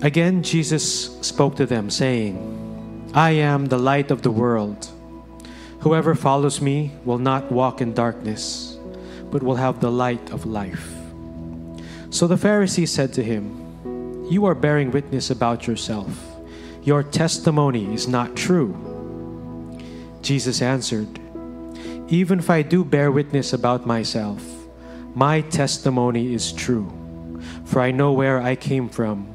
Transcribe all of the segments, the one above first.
Again, Jesus spoke to them, saying, I am the light of the world. Whoever follows me will not walk in darkness, but will have the light of life. So the Pharisees said to him, You are bearing witness about yourself. Your testimony is not true. Jesus answered, Even if I do bear witness about myself, my testimony is true, for I know where I came from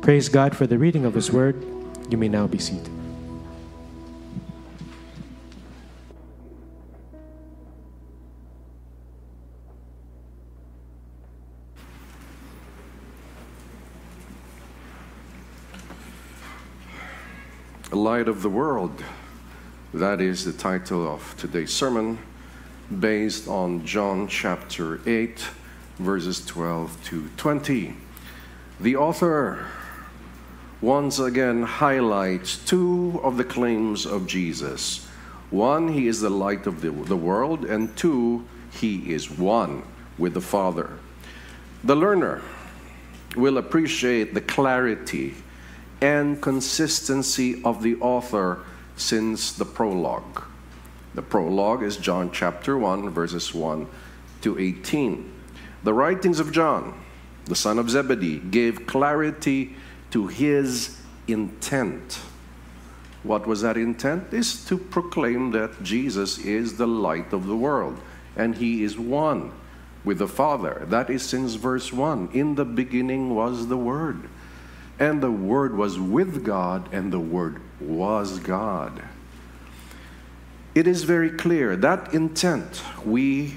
Praise God for the reading of His Word. You may now be seated. Light of the World. That is the title of today's sermon, based on John chapter 8, verses 12 to 20. The author once again highlights two of the claims of Jesus. One, he is the light of the, the world, and two, he is one with the Father. The learner will appreciate the clarity and consistency of the author since the prologue. The prologue is John chapter 1, verses 1 to 18. The writings of John, the son of Zebedee, gave clarity to his intent. What was that intent? Is to proclaim that Jesus is the light of the world and he is one with the Father. That is since verse 1. In the beginning was the Word, and the Word was with God, and the Word was God. It is very clear that intent we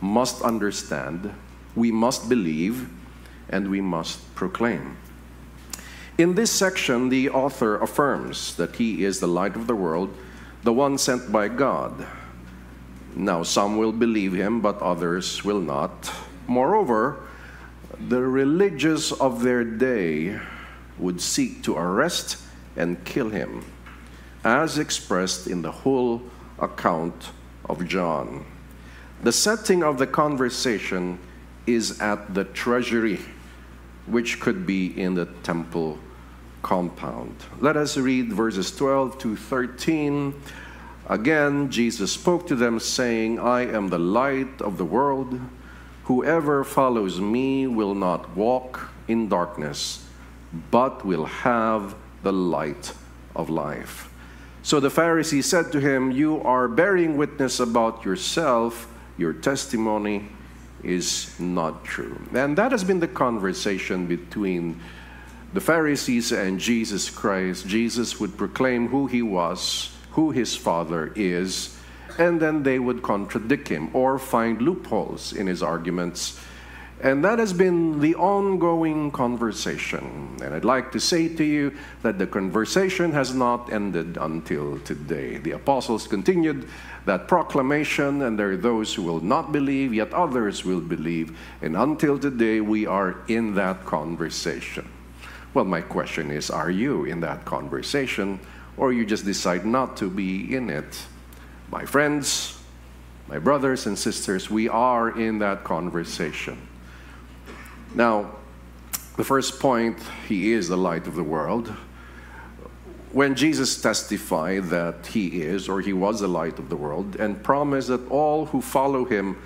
must understand, we must believe, and we must proclaim. In this section, the author affirms that he is the light of the world, the one sent by God. Now, some will believe him, but others will not. Moreover, the religious of their day would seek to arrest and kill him, as expressed in the whole account of John. The setting of the conversation is at the treasury, which could be in the temple compound. Let us read verses 12 to 13. Again, Jesus spoke to them, saying, I am the light of the world. Whoever follows me will not walk in darkness, but will have the light of life. So the Pharisee said to him, You are bearing witness about yourself, your testimony is not true. And that has been the conversation between the Pharisees and Jesus Christ, Jesus would proclaim who he was, who his Father is, and then they would contradict him or find loopholes in his arguments. And that has been the ongoing conversation. And I'd like to say to you that the conversation has not ended until today. The apostles continued that proclamation, and there are those who will not believe, yet others will believe. And until today, we are in that conversation. Well, my question is are you in that conversation, or you just decide not to be in it? My friends, my brothers and sisters, we are in that conversation. Now, the first point, he is the light of the world. When Jesus testified that he is, or he was the light of the world, and promised that all who follow him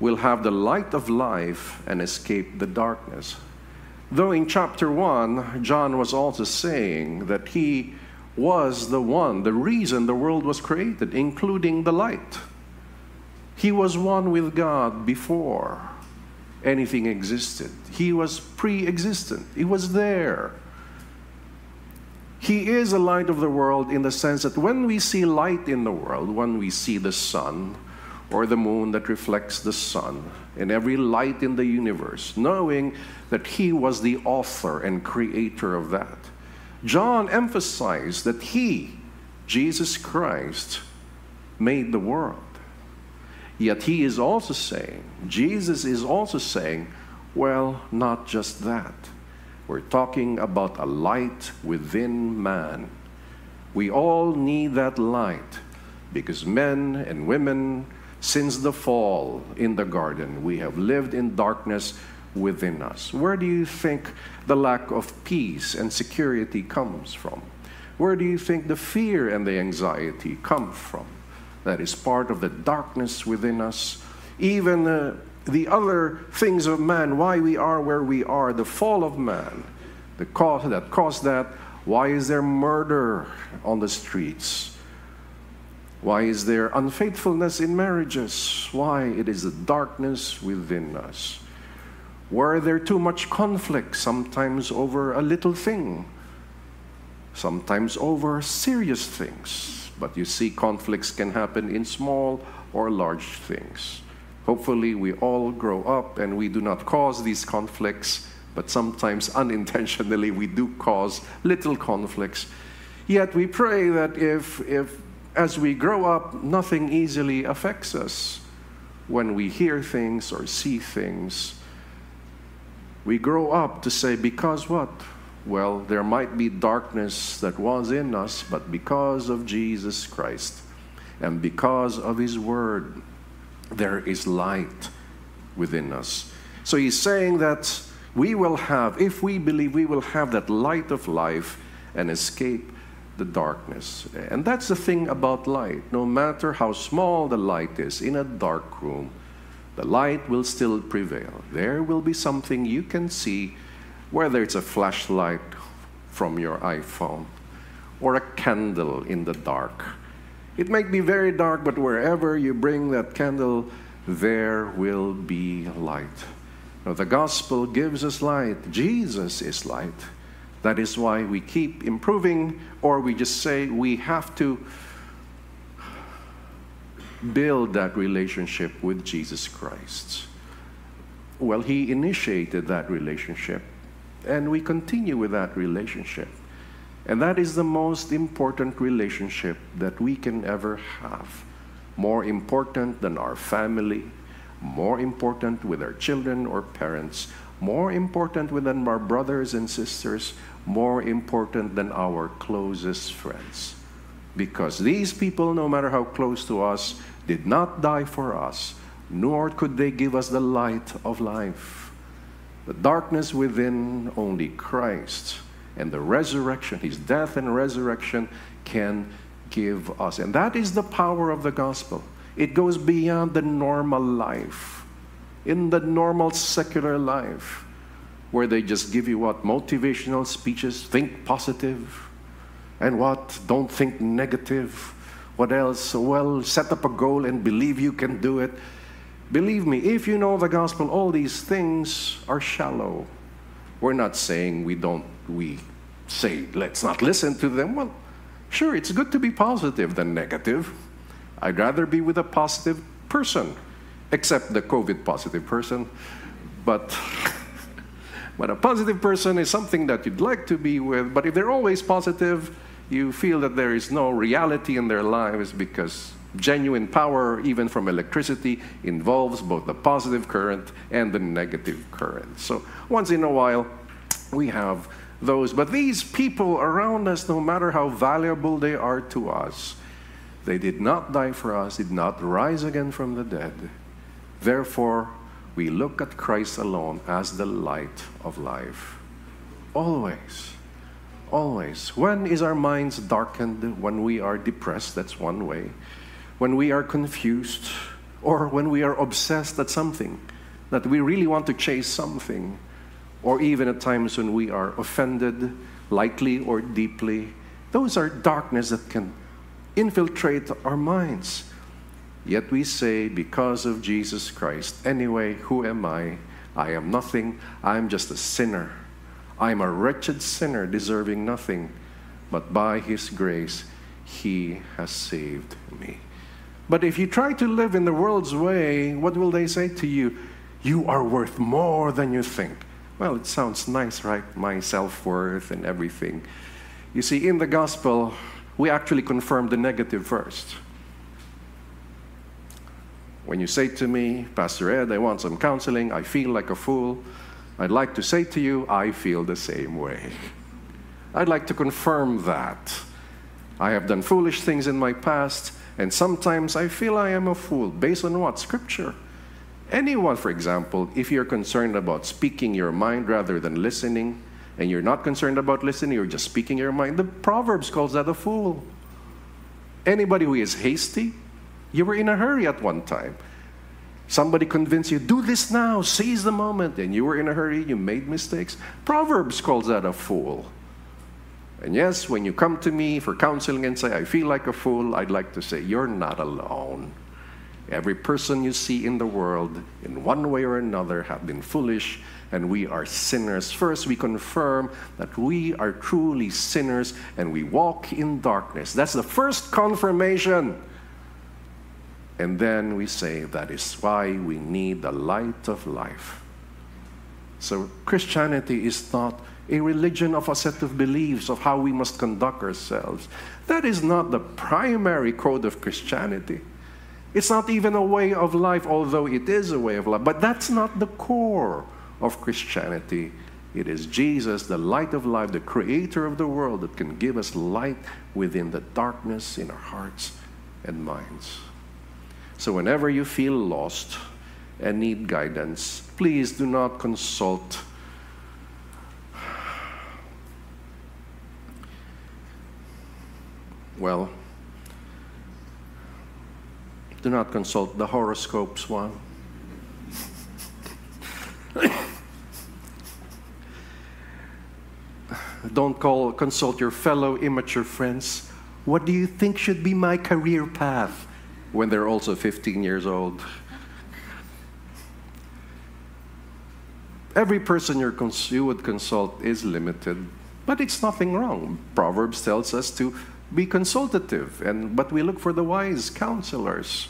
will have the light of life and escape the darkness, Though in chapter 1, John was also saying that he was the one, the reason the world was created, including the light. He was one with God before anything existed. He was pre existent, He was there. He is a light of the world in the sense that when we see light in the world, when we see the sun or the moon that reflects the sun, and every light in the universe, knowing that He was the author and creator of that, John emphasized that He, Jesus Christ, made the world. Yet he is also saying, Jesus is also saying, well, not just that. We're talking about a light within man. We all need that light because men and women, since the fall in the garden, we have lived in darkness within us. Where do you think the lack of peace and security comes from? Where do you think the fear and the anxiety come from? That is part of the darkness within us. Even uh, the other things of man, why we are where we are, the fall of man, the cause that caused that. Why is there murder on the streets? Why is there unfaithfulness in marriages? Why? It is the darkness within us. Were there too much conflict, sometimes over a little thing, sometimes over serious things? But you see, conflicts can happen in small or large things. Hopefully, we all grow up and we do not cause these conflicts, but sometimes unintentionally we do cause little conflicts. Yet we pray that if, if as we grow up, nothing easily affects us when we hear things or see things. We grow up to say, because what? Well, there might be darkness that was in us, but because of Jesus Christ and because of His Word, there is light within us. So He's saying that we will have, if we believe, we will have that light of life and escape the darkness. And that's the thing about light. No matter how small the light is in a dark room, the light will still prevail. There will be something you can see whether it's a flashlight from your iPhone or a candle in the dark. It might be very dark, but wherever you bring that candle, there will be light. Now, the gospel gives us light. Jesus is light. That is why we keep improving, or we just say we have to build that relationship with Jesus Christ. Well, He initiated that relationship and we continue with that relationship. And that is the most important relationship that we can ever have. More important than our family, more important with our children or parents, more important with our brothers and sisters, more important than our closest friends. Because these people, no matter how close to us, did not die for us, nor could they give us the light of life. The darkness within only Christ and the resurrection, his death and resurrection, can give us. And that is the power of the gospel. It goes beyond the normal life. In the normal secular life, where they just give you what? Motivational speeches, think positive, and what? Don't think negative. What else? Well, set up a goal and believe you can do it. Believe me, if you know the gospel, all these things are shallow. We're not saying we don't, we say, let's not listen to them. Well, sure, it's good to be positive than negative. I'd rather be with a positive person, except the COVID positive person. But, but a positive person is something that you'd like to be with. But if they're always positive, you feel that there is no reality in their lives because Genuine power, even from electricity, involves both the positive current and the negative current. So once in a while, we have those. But these people around us, no matter how valuable they are to us, they did not die for us, did not rise again from the dead. Therefore, we look at Christ alone as the light of life. Always. Always. When is our minds darkened? When we are depressed, that's one way when we are confused or when we are obsessed at something, that we really want to chase something, or even at times when we are offended, lightly or deeply. Those are darkness that can infiltrate our minds. Yet we say, because of Jesus Christ, anyway, who am I? I am nothing. I am just a sinner. I am a wretched sinner deserving nothing. But by His grace, He has saved me. But if you try to live in the world's way, what will they say to you? You are worth more than you think. Well, it sounds nice, right? My self worth and everything. You see, in the gospel, we actually confirm the negative first. When you say to me, Pastor Ed, I want some counseling, I feel like a fool, I'd like to say to you, I feel the same way. I'd like to confirm that. I have done foolish things in my past, and sometimes I feel I am a fool. Based on what? Scripture. Anyone, for example, if you're concerned about speaking your mind rather than listening, and you're not concerned about listening, you're just speaking your mind, the Proverbs calls that a fool. Anybody who is hasty, you were in a hurry at one time. Somebody convinced you, do this now, seize the moment, and you were in a hurry, you made mistakes. Proverbs calls that a fool. And yes, when you come to me for counseling and say, I feel like a fool, I'd like to say, you're not alone. Every person you see in the world, in one way or another, have been foolish, and we are sinners. First, we confirm that we are truly sinners and we walk in darkness. That's the first confirmation. And then we say that is why we need the light of life. So, Christianity is not a religion of a set of beliefs of how we must conduct ourselves. That is not the primary code of Christianity. It's not even a way of life, although it is a way of life. But that's not the core of Christianity. It is Jesus, the light of life, the creator of the world, that can give us light within the darkness in our hearts and minds. So, whenever you feel lost and need guidance, please do not consult. Well, do not consult the horoscopes one. Don't call, consult your fellow immature friends. What do you think should be my career path? When they're also 15 years old. Every person you would consult is limited, but it's nothing wrong. Proverbs tells us to be consultative, and, but we look for the wise counselors.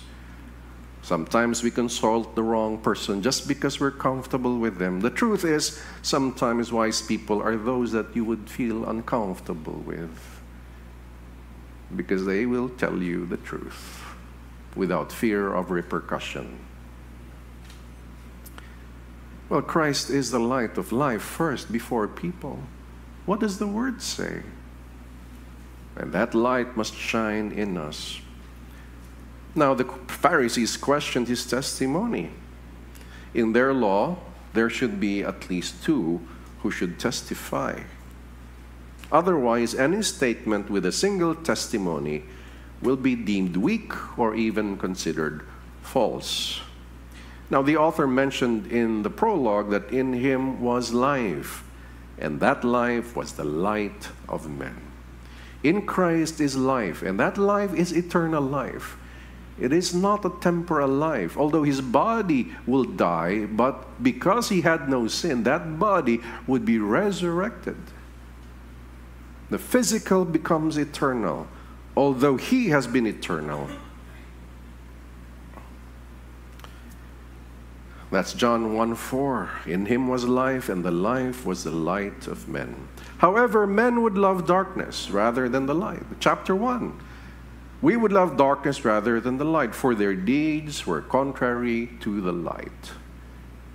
Sometimes we consult the wrong person just because we're comfortable with them. The truth is, sometimes wise people are those that you would feel uncomfortable with because they will tell you the truth without fear of repercussion. Well, Christ is the light of life first before people. What does the word say? And that light must shine in us. Now, the Pharisees questioned his testimony. In their law, there should be at least two who should testify. Otherwise, any statement with a single testimony will be deemed weak or even considered false. Now, the author mentioned in the prologue that in him was life, and that life was the light of men. In Christ is life, and that life is eternal life. It is not a temporal life, although his body will die, but because he had no sin, that body would be resurrected. The physical becomes eternal, although he has been eternal. That's John 1 4. In him was life, and the life was the light of men. However, men would love darkness rather than the light. Chapter 1. We would love darkness rather than the light, for their deeds were contrary to the light.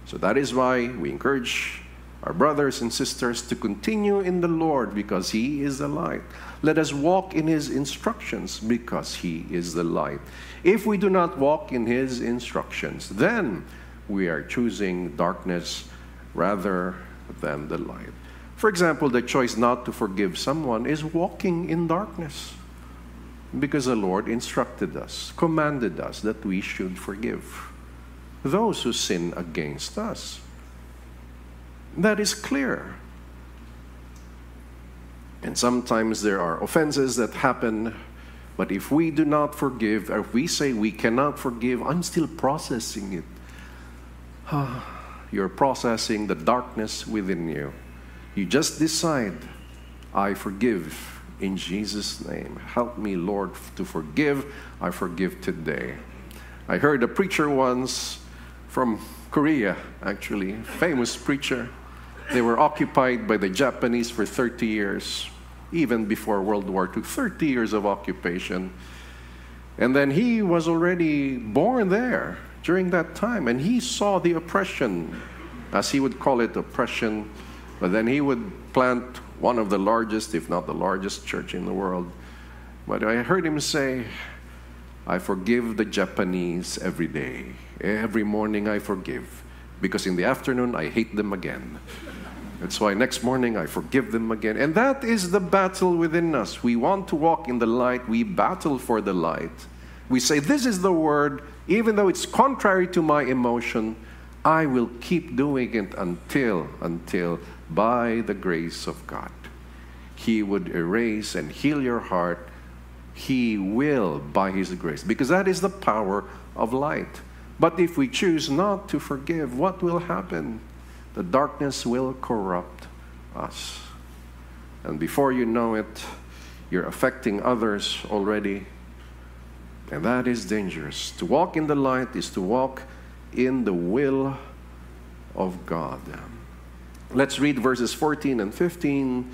So that is why we encourage our brothers and sisters to continue in the Lord because He is the light. Let us walk in His instructions because He is the light. If we do not walk in His instructions, then we are choosing darkness rather than the light. For example, the choice not to forgive someone is walking in darkness because the Lord instructed us, commanded us that we should forgive those who sin against us. That is clear. And sometimes there are offenses that happen, but if we do not forgive, or if we say we cannot forgive, I'm still processing it. You're processing the darkness within you. You just decide, I forgive in Jesus' name. Help me, Lord, to forgive. I forgive today. I heard a preacher once from Korea, actually, famous preacher. They were occupied by the Japanese for 30 years, even before World War II, 30 years of occupation. And then he was already born there during that time, and he saw the oppression, as he would call it, oppression. But then he would plant one of the largest, if not the largest, church in the world. But I heard him say, I forgive the Japanese every day. Every morning I forgive. Because in the afternoon I hate them again. That's why next morning I forgive them again. And that is the battle within us. We want to walk in the light, we battle for the light. We say, This is the word, even though it's contrary to my emotion, I will keep doing it until, until by the grace of God. He would erase and heal your heart. He will by His grace, because that is the power of light. But if we choose not to forgive, what will happen? The darkness will corrupt us. And before you know it, you're affecting others already. And that is dangerous. To walk in the light is to walk in the will of God. Let's read verses 14 and 15.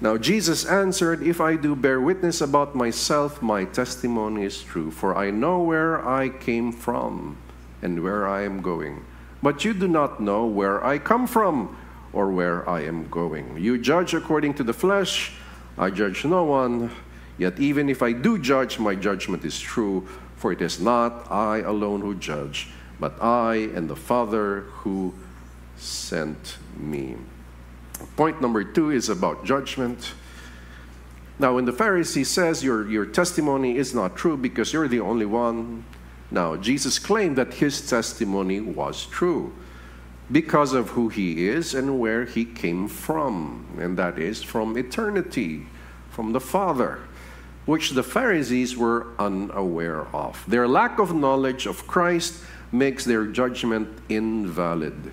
Now Jesus answered, If I do bear witness about myself, my testimony is true, for I know where I came from and where I am going. But you do not know where I come from or where I am going. You judge according to the flesh, I judge no one. Yet even if I do judge, my judgment is true, for it is not I alone who judge, but I and the Father who sent me. Point number two is about judgment. Now, when the Pharisee says your, your testimony is not true because you're the only one, now Jesus claimed that his testimony was true because of who he is and where he came from, and that is from eternity, from the Father, which the Pharisees were unaware of. Their lack of knowledge of Christ makes their judgment invalid.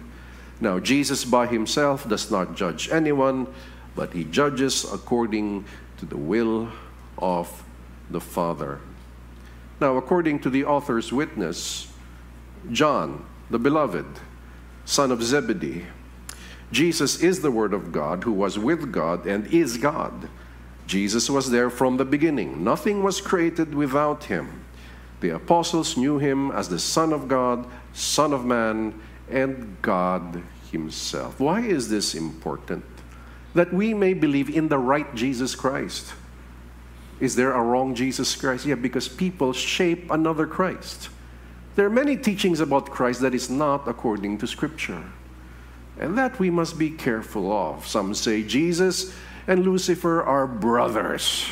Now, Jesus by himself does not judge anyone, but he judges according to the will of the Father. Now, according to the author's witness, John, the beloved, son of Zebedee, Jesus is the Word of God who was with God and is God. Jesus was there from the beginning. Nothing was created without him. The apostles knew him as the Son of God, Son of Man, and God Himself. Why is this important? That we may believe in the right Jesus Christ. Is there a wrong Jesus Christ? Yeah, because people shape another Christ. There are many teachings about Christ that is not according to Scripture. And that we must be careful of. Some say Jesus and Lucifer are brothers.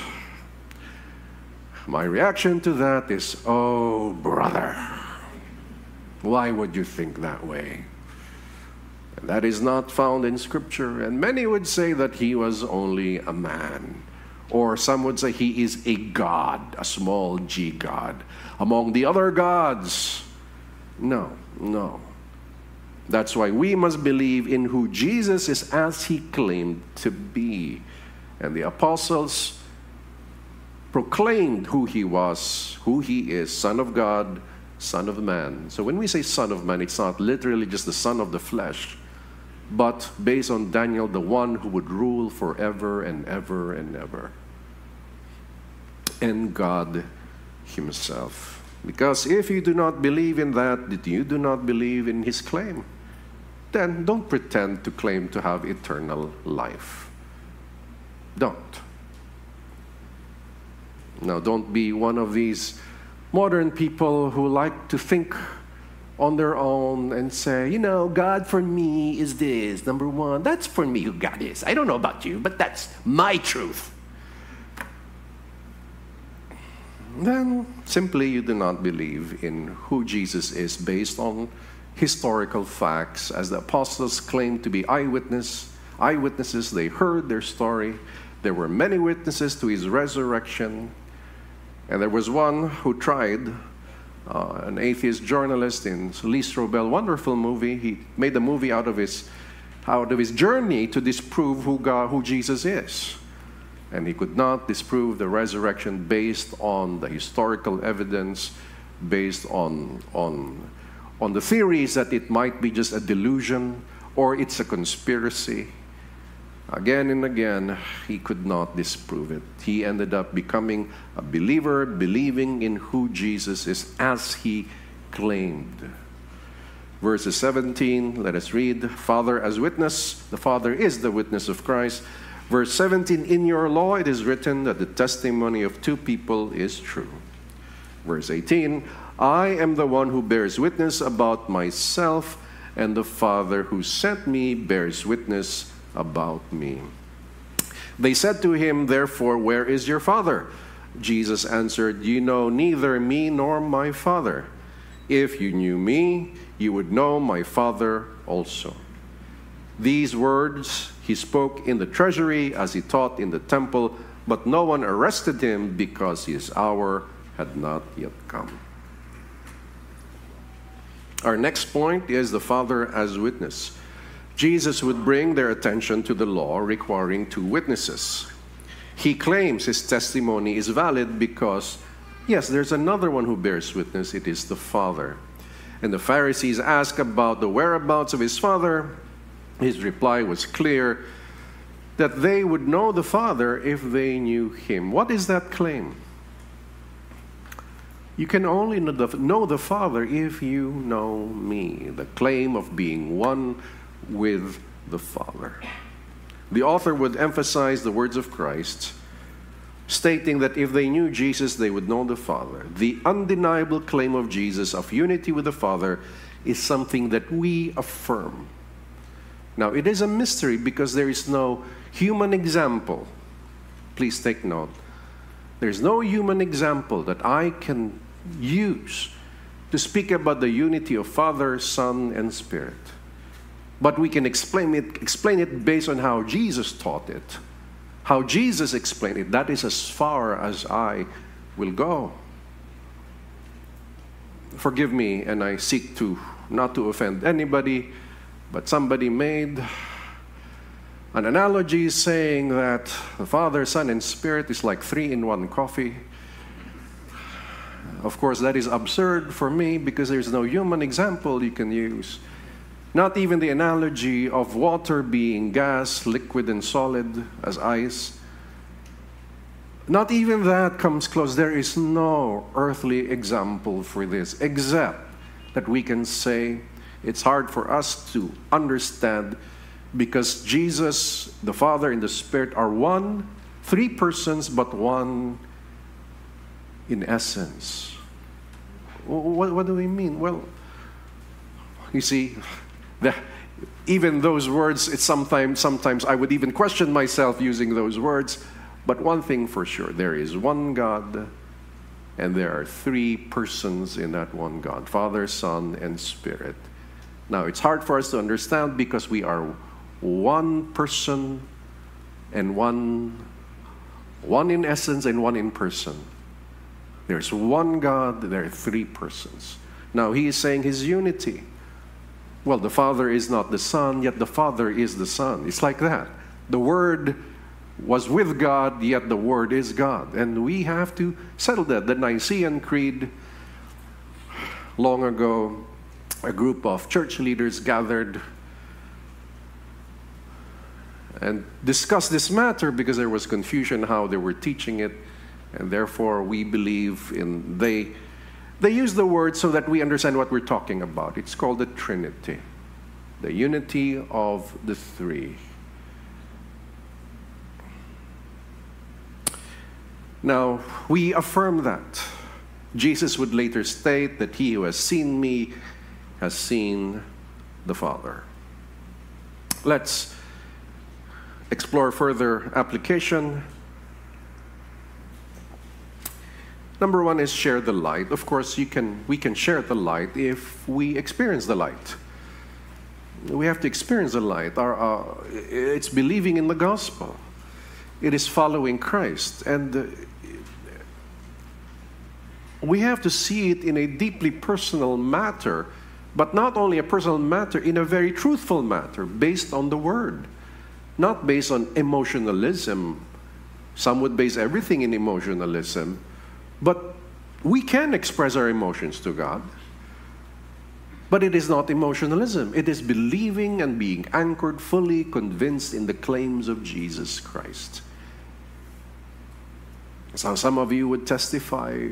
My reaction to that is, oh, brother. Why would you think that way? That is not found in Scripture. And many would say that he was only a man. Or some would say he is a God, a small g God, among the other gods. No, no. That's why we must believe in who Jesus is as he claimed to be. And the apostles proclaimed who he was, who he is, Son of God Son of Man. So when we say Son of Man, it's not literally just the Son of the flesh, but based on Daniel, the one who would rule forever and ever and ever. And God Himself. Because if you do not believe in that, you do not believe in His claim, then don't pretend to claim to have eternal life. Don't. Now, don't be one of these modern people who like to think on their own and say, you know, God for me is this, number one. That's for me who God is. I don't know about you, but that's my truth. Then simply you do not believe in who Jesus is based on historical facts as the apostles claimed to be eyewitness eyewitnesses they heard their story there were many witnesses to his resurrection and there was one who tried uh, an atheist journalist in Lee Strobel wonderful movie he made a movie out of his out of his journey to disprove who God, who Jesus is and he could not disprove the resurrection based on the historical evidence based on on on the theories that it might be just a delusion or it's a conspiracy. Again and again, he could not disprove it. He ended up becoming a believer, believing in who Jesus is as he claimed. Verses 17, let us read Father as witness, the Father is the witness of Christ. Verse 17, in your law it is written that the testimony of two people is true. Verse 18, I am the one who bears witness about myself, and the Father who sent me bears witness about me. They said to him, Therefore, where is your Father? Jesus answered, You know neither me nor my Father. If you knew me, you would know my Father also. These words he spoke in the treasury as he taught in the temple, but no one arrested him because his hour had not yet come. Our next point is the Father as witness. Jesus would bring their attention to the law requiring two witnesses. He claims his testimony is valid because, yes, there's another one who bears witness, it is the Father. And the Pharisees ask about the whereabouts of his Father. His reply was clear that they would know the Father if they knew him. What is that claim? You can only know the Father if you know me, the claim of being one with the Father. The author would emphasize the words of Christ, stating that if they knew Jesus, they would know the Father. The undeniable claim of Jesus of unity with the Father is something that we affirm. Now, it is a mystery because there is no human example. Please take note. There's no human example that I can use to speak about the unity of Father, Son, and Spirit. But we can explain it, explain it based on how Jesus taught it. How Jesus explained it. That is as far as I will go. Forgive me, and I seek to not to offend anybody, but somebody made an analogy saying that the Father, Son, and Spirit is like three in one coffee. Of course, that is absurd for me because there's no human example you can use. Not even the analogy of water being gas, liquid, and solid as ice. Not even that comes close. There is no earthly example for this, except that we can say it's hard for us to understand because Jesus, the Father, and the Spirit are one, three persons, but one in essence. What, what do we mean? Well, you see, the, even those words, it's sometimes, sometimes I would even question myself using those words. But one thing for sure there is one God, and there are three persons in that one God Father, Son, and Spirit. Now, it's hard for us to understand because we are one person and one, one in essence and one in person. There's one God, there are three persons. Now he is saying his unity. Well, the Father is not the Son, yet the Father is the Son. It's like that. The Word was with God, yet the Word is God. And we have to settle that. The Nicene Creed, long ago, a group of church leaders gathered and discussed this matter because there was confusion how they were teaching it and therefore we believe in they they use the word so that we understand what we're talking about. It's called the trinity the unity of the three. Now we affirm that. Jesus would later state that he who has seen me has seen the father. Let's explore further application Number one is share the light. Of course, you can, we can share the light if we experience the light. We have to experience the light. Our, uh, it's believing in the gospel, it is following Christ. And uh, we have to see it in a deeply personal matter, but not only a personal matter, in a very truthful matter, based on the Word, not based on emotionalism. Some would base everything in emotionalism, but we can express our emotions to God. But it is not emotionalism. It is believing and being anchored, fully convinced in the claims of Jesus Christ. So some of you would testify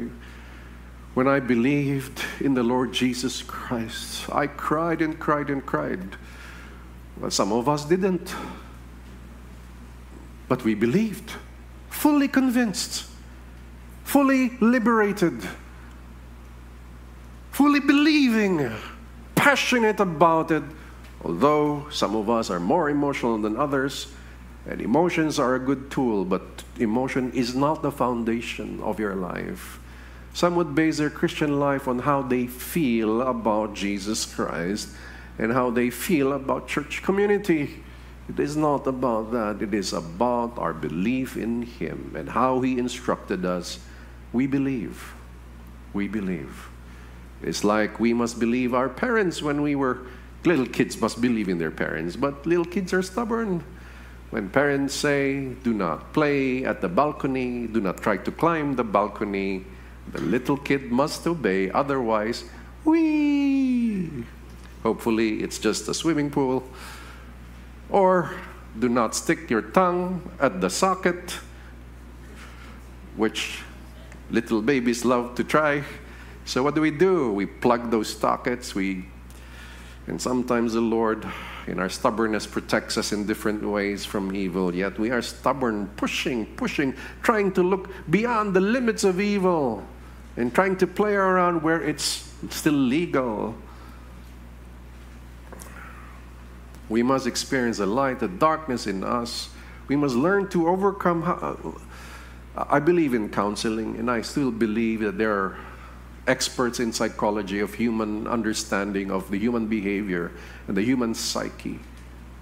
when I believed in the Lord Jesus Christ, I cried and cried and cried. Well, some of us didn't. But we believed, fully convinced, fully liberated, fully believing, passionate about it. Although some of us are more emotional than others, and emotions are a good tool, but emotion is not the foundation of your life. Some would base their Christian life on how they feel about Jesus Christ and how they feel about church community. It is not about that. It is about our belief in Him and how He instructed us. We believe. We believe. It's like we must believe our parents when we were little kids must believe in their parents, but little kids are stubborn. When parents say, do not play at the balcony, do not try to climb the balcony, the little kid must obey, otherwise, wee. Hopefully, it's just a swimming pool. Or do not stick your tongue at the socket, which little babies love to try. So, what do we do? We plug those sockets, we, and sometimes the Lord in our stubbornness protects us in different ways from evil, yet we are stubborn, pushing, pushing, trying to look beyond the limits of evil and trying to play around where it's still legal. We must experience the light, the darkness in us. We must learn to overcome. Uh, I believe in counseling, and I still believe that there are experts in psychology of human understanding of the human behavior and the human psyche.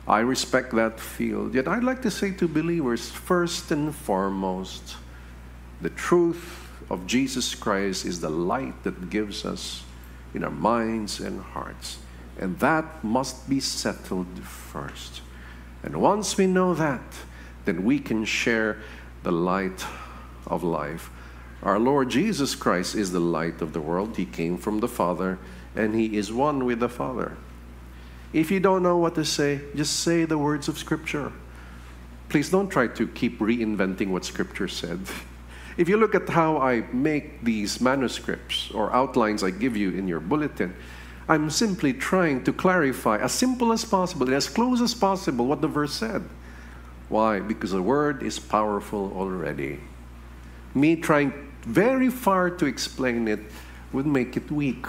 I respect that field. Yet I'd like to say to believers, first and foremost, the truth of Jesus Christ is the light that gives us in our minds and hearts. And that must be settled first. And once we know that, then we can share the light of life. Our Lord Jesus Christ is the light of the world. He came from the Father, and He is one with the Father. If you don't know what to say, just say the words of Scripture. Please don't try to keep reinventing what Scripture said. If you look at how I make these manuscripts or outlines I give you in your bulletin, I'm simply trying to clarify as simple as possible and as close as possible what the verse said. Why? Because the word is powerful already. Me trying very far to explain it would make it weak.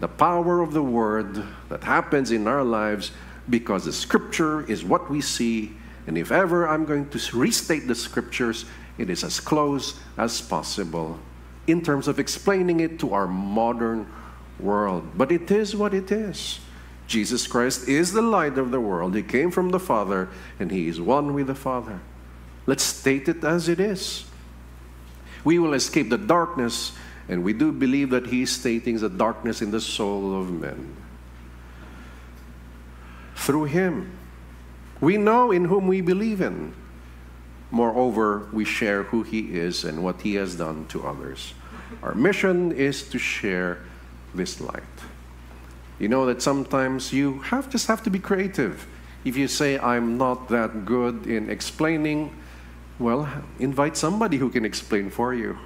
The power of the word that happens in our lives because the scripture is what we see. And if ever I'm going to restate the scriptures, it is as close as possible in terms of explaining it to our modern world. But it is what it is. Jesus Christ is the light of the world. He came from the Father, and He is one with the Father. Let's state it as it is. We will escape the darkness, and we do believe that He is stating the darkness in the soul of men. Through Him, we know in whom we believe in. Moreover, we share who He is and what He has done to others. Our mission is to share this light. You know that sometimes you have just have to be creative. If you say, I'm not that good in explaining, well, invite somebody who can explain for you.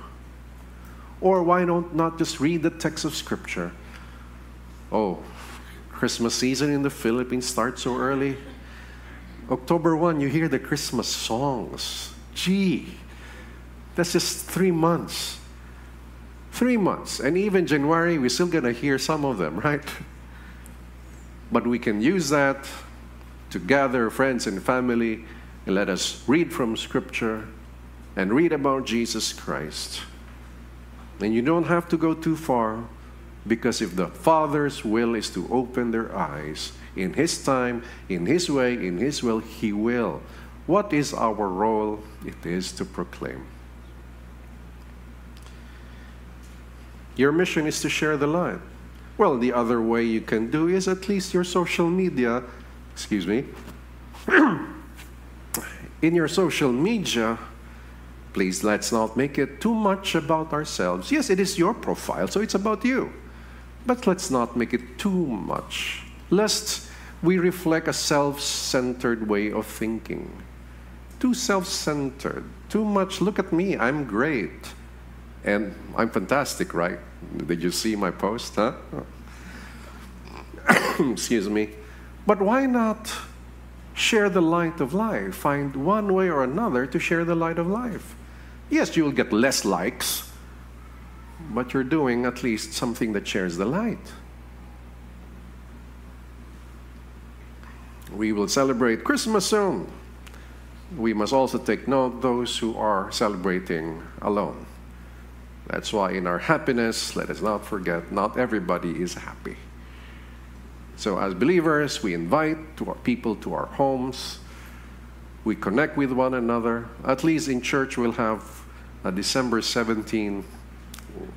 Or why don't not just read the text of Scripture? Oh, Christmas season in the Philippines starts so early. October 1, you hear the Christmas songs. Gee, that's just three months. Three months. And even January, we're still going to hear some of them, right? But we can use that to gather friends and family and let us read from Scripture and read about Jesus Christ. And you don't have to go too far because if the Father's will is to open their eyes in His time, in His way, in His will, He will. What is our role? It is to proclaim. Your mission is to share the light. Well, the other way you can do is at least your social media, excuse me, in your social media, please let's not make it too much about ourselves. Yes, it is your profile, so it's about you. But let's not make it too much, lest we reflect a self centered way of thinking. Too self centered, too much, look at me, I'm great. And I'm fantastic, right? Did you see my post, huh? Excuse me. But why not share the light of life? Find one way or another to share the light of life. Yes, you will get less likes, but you're doing at least something that shares the light. We will celebrate Christmas soon. We must also take note those who are celebrating alone. That's why in our happiness, let us not forget, not everybody is happy. So, as believers, we invite to our people to our homes. We connect with one another. At least in church, we'll have a December 17.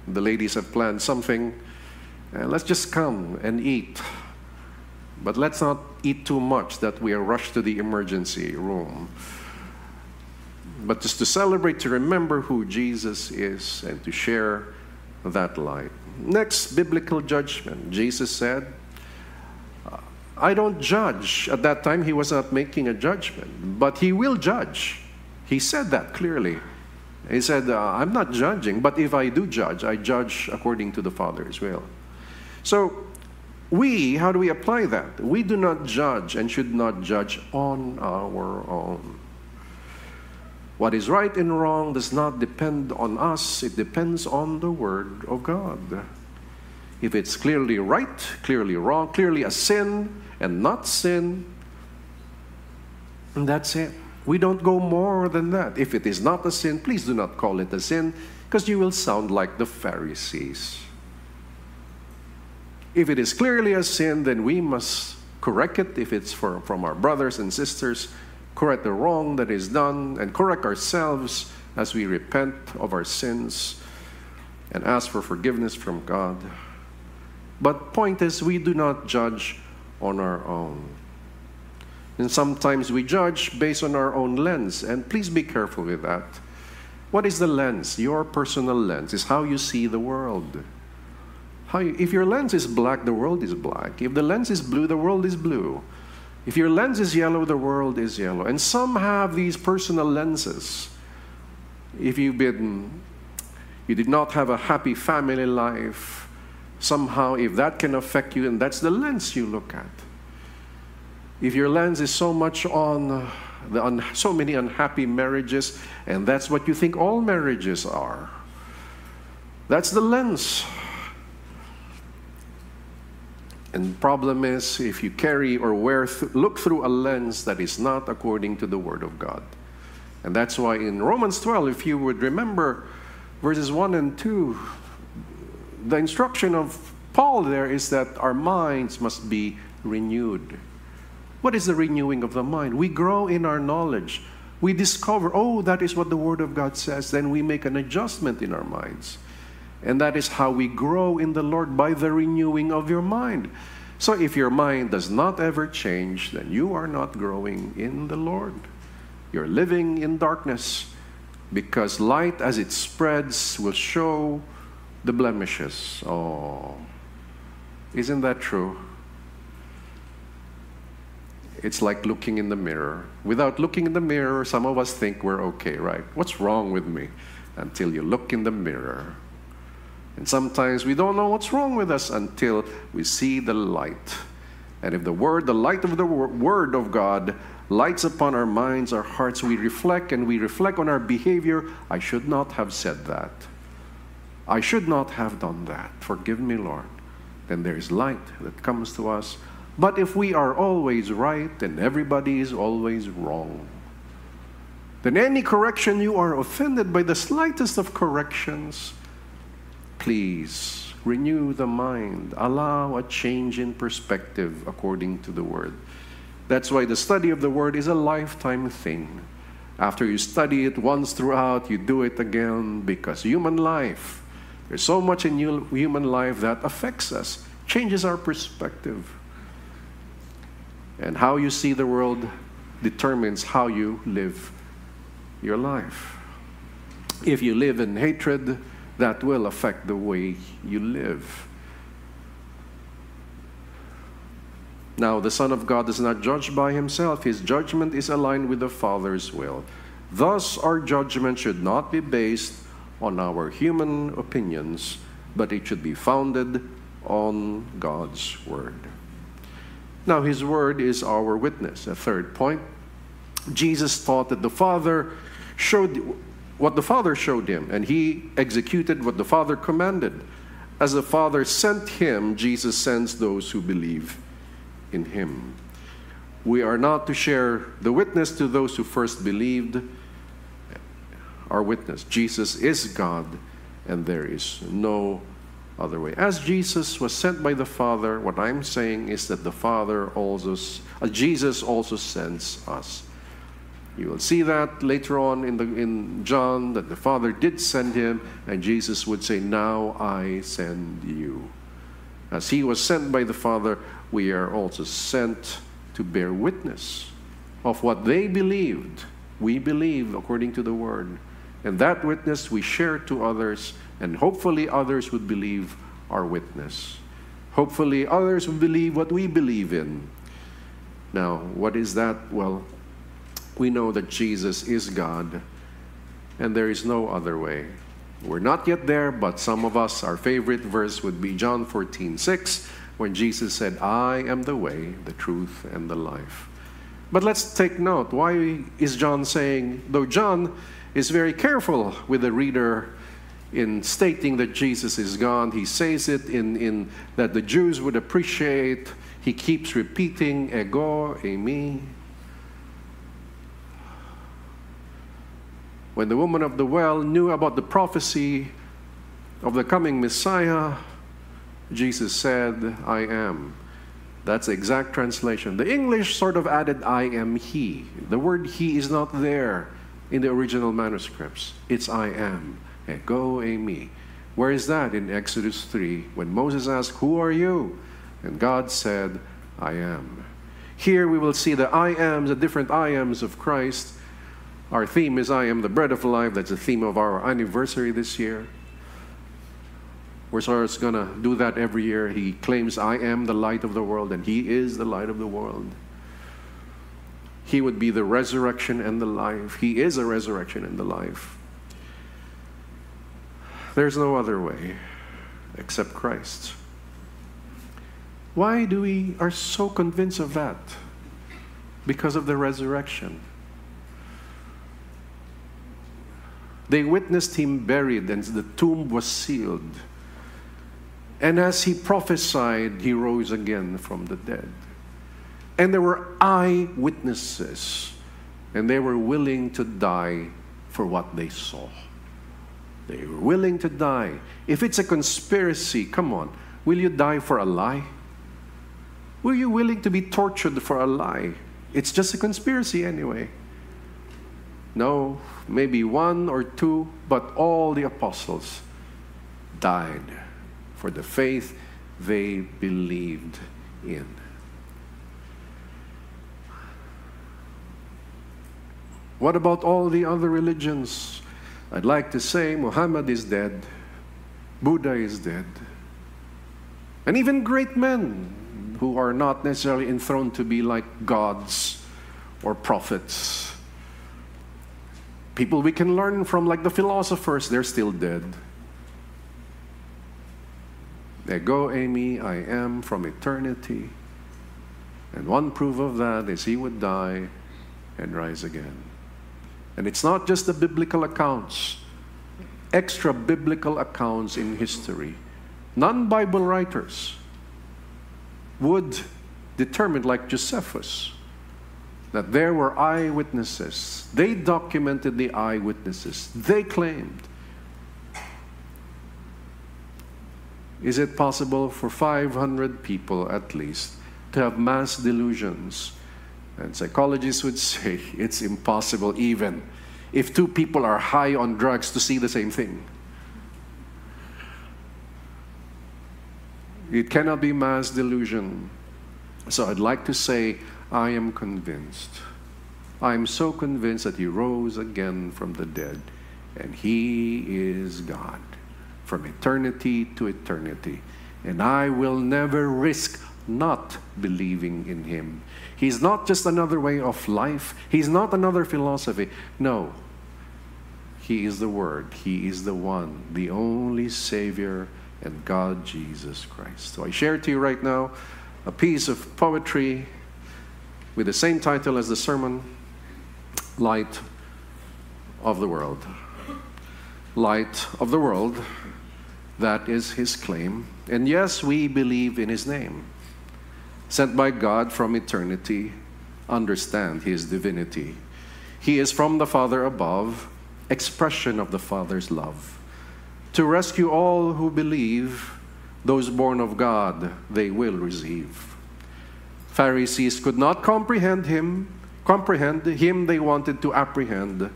The ladies have planned something. Uh, let's just come and eat. But let's not eat too much that we are rushed to the emergency room but just to celebrate, to remember who Jesus is, and to share that light. Next, biblical judgment. Jesus said, I don't judge. At that time, he was not making a judgment, but he will judge. He said that clearly. He said, uh, I'm not judging, but if I do judge, I judge according to the Father's will. So, we, how do we apply that? We do not judge and should not judge on our own. What is right and wrong does not depend on us, it depends on the Word of God. If it's clearly right, clearly wrong, clearly a sin and not sin, that's it. We don't go more than that. If it is not a sin, please do not call it a sin because you will sound like the Pharisees. If it is clearly a sin, then we must correct it if it's for, from our brothers and sisters correct the wrong that is done, and correct ourselves as we repent of our sins and ask for forgiveness from God. But point is, we do not judge on our own. And sometimes we judge based on our own lens, and please be careful with that. What is the lens? Your personal lens is how you see the world. How you, if your lens is black, the world is black. If the lens is blue, the world is blue. If your lens is yellow, the world is yellow. And some have these personal lenses. If you've been, you did not have a happy family life, somehow, if that can affect you, and that's the lens you look at. If your lens is so much on the un, so many unhappy marriages, and that's what you think all marriages are, that's the lens and problem is if you carry or wear th- look through a lens that is not according to the word of God. And that's why in Romans 12 if you would remember verses 1 and 2 the instruction of Paul there is that our minds must be renewed. What is the renewing of the mind? We grow in our knowledge. We discover, oh, that is what the Word of God says. Then we make an adjustment in our minds. And that is how we grow in the Lord by the renewing of your mind. So if your mind does not ever change, then you are not growing in the Lord. You're living in darkness because light, as it spreads, will show the blemishes. Oh, isn't that true? It's like looking in the mirror. Without looking in the mirror, some of us think we're okay, right? What's wrong with me? Until you look in the mirror and sometimes we don't know what's wrong with us until we see the light. And if the word, the light of the word of God, lights upon our minds, our hearts, we reflect and we reflect on our behavior. I should not have said that. I should not have done that. Forgive me, Lord. Then there is light that comes to us. But if we are always right and everybody is always wrong, then any correction you are offended by the slightest of corrections please renew the mind, allow a change in perspective according to the Word. That's why the study of the Word is a lifetime thing. After you study it once throughout, you do it again because human life, there's so much in human life that affects us, changes our perspective. And how you see the world determines how you live your life. If you live in hatred, that will affect the way you live. Now, the Son of God is not judged by himself, his judgment is aligned with the Father's will. Thus, our judgment should not be based on our human opinions, but it should be founded on God's Word. Now, His Word is our witness. A third point Jesus taught that the Father showed what the Father showed him, and he executed what the Father commanded. As the Father sent him, Jesus sends those who believe in him. We are not to share the witness to those who first believed. Our witness, Jesus is God, and there is no other way. As Jesus was sent by the Father, what I'm saying is that the Father also, uh, Jesus also sends us. You will see that later on in, the, in John that the Father did send him, and Jesus would say, Now I send you. As he was sent by the Father, we are also sent to bear witness of what they believed. We believe according to the Word. And that witness we share to others, and hopefully others would believe our witness. Hopefully others would believe what we believe in. Now, what is that? Well, we know that Jesus is God and there is no other way. We're not yet there, but some of us, our favorite verse would be John 14 6, when Jesus said, I am the way, the truth, and the life. But let's take note. Why is John saying, though John is very careful with the reader in stating that Jesus is God, he says it in, in that the Jews would appreciate. He keeps repeating, ego, eimi, when the woman of the well knew about the prophecy of the coming Messiah, Jesus said, I am. That's the exact translation. The English sort of added, I am He. The word He is not there in the original manuscripts. It's I am. Ego eimi. Where is that? In Exodus 3, when Moses asked, Who are you? And God said, I am. Here we will see the I ams, the different I ams of Christ our theme is I am the bread of life. That's the theme of our anniversary this year. We're going to do that every year. He claims, I am the light of the world, and He is the light of the world. He would be the resurrection and the life. He is a resurrection and the life. There's no other way except Christ. Why do we are so convinced of that? Because of the resurrection. They witnessed him buried, and the tomb was sealed. And as he prophesied, he rose again from the dead. And there were eyewitnesses, and they were willing to die for what they saw. They were willing to die. If it's a conspiracy, come on, will you die for a lie? Were you willing to be tortured for a lie? It's just a conspiracy anyway. No, maybe one or two, but all the apostles died for the faith they believed in. What about all the other religions? I'd like to say Muhammad is dead, Buddha is dead, and even great men who are not necessarily enthroned to be like gods or prophets People we can learn from, like the philosophers, they're still dead. Ego eimi, I am from eternity. And one proof of that is he would die and rise again. And it's not just the biblical accounts, extra biblical accounts in history. Non Bible writers would determine, like Josephus, that there were eyewitnesses. They documented the eyewitnesses. They claimed. Is it possible for 500 people at least to have mass delusions? And psychologists would say it's impossible even if two people are high on drugs to see the same thing. It cannot be mass delusion. So I'd like to say, I am convinced. I am so convinced that He rose again from the dead, and He is God from eternity to eternity. And I will never risk not believing in Him. He's not just another way of life, He's not another philosophy. No. He is the Word, He is the one, the only Savior and God Jesus Christ. So I share to you right now a piece of poetry with the same title as the sermon Light of the World. Light of the World, that is his claim. And yes, we believe in his name. Sent by God from eternity, understand his divinity. He is from the Father above, expression of the Father's love to rescue all who believe, those born of God, they will receive. Pharisees could not comprehend him, comprehend him they wanted to apprehend.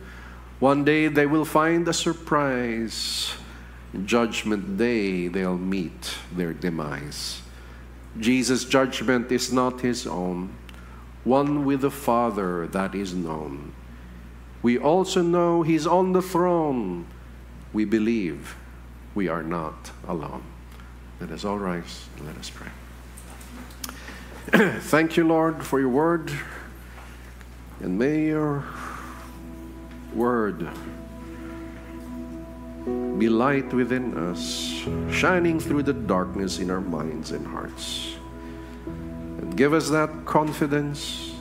One day they will find a surprise. Judgment day they'll meet their demise. Jesus' judgment is not his own, one with the Father that is known. We also know he's on the throne. We believe we are not alone. Let us all rise let us pray. Thank you, Lord, for your word. And may your word be light within us, shining through the darkness in our minds and hearts. And give us that confidence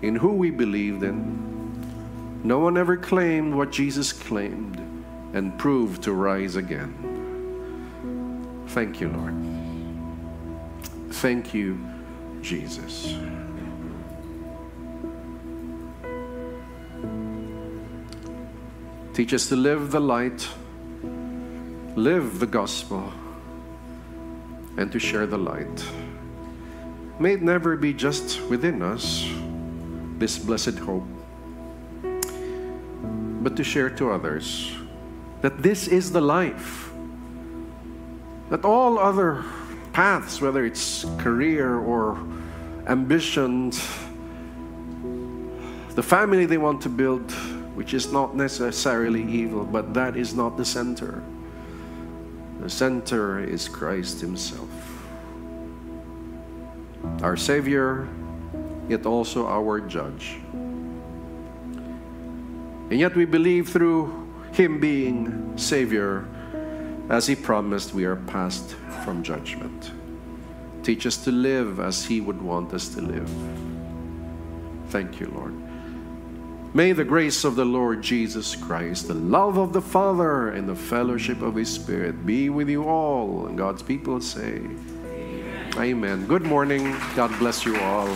in who we believed in. No one ever claimed what Jesus claimed and proved to rise again. Thank you, Lord. Thank you, Jesus. Teach us to live the light, live the gospel, and to share the light. May it never be just within us, this blessed hope, but to share to others that this is the life that all other paths, whether it's career or ambitions, the family they want to build, which is not necessarily evil, but that is not the center. The center is Christ Himself, our Savior, yet also our Judge. And yet we believe through Him being Savior as He promised, we are passed from judgment. Teach us to live as He would want us to live. Thank you, Lord. May the grace of the Lord Jesus Christ, the love of the Father, and the fellowship of His Spirit be with you all. And God's people say, Amen. Amen. Good morning. God bless you all.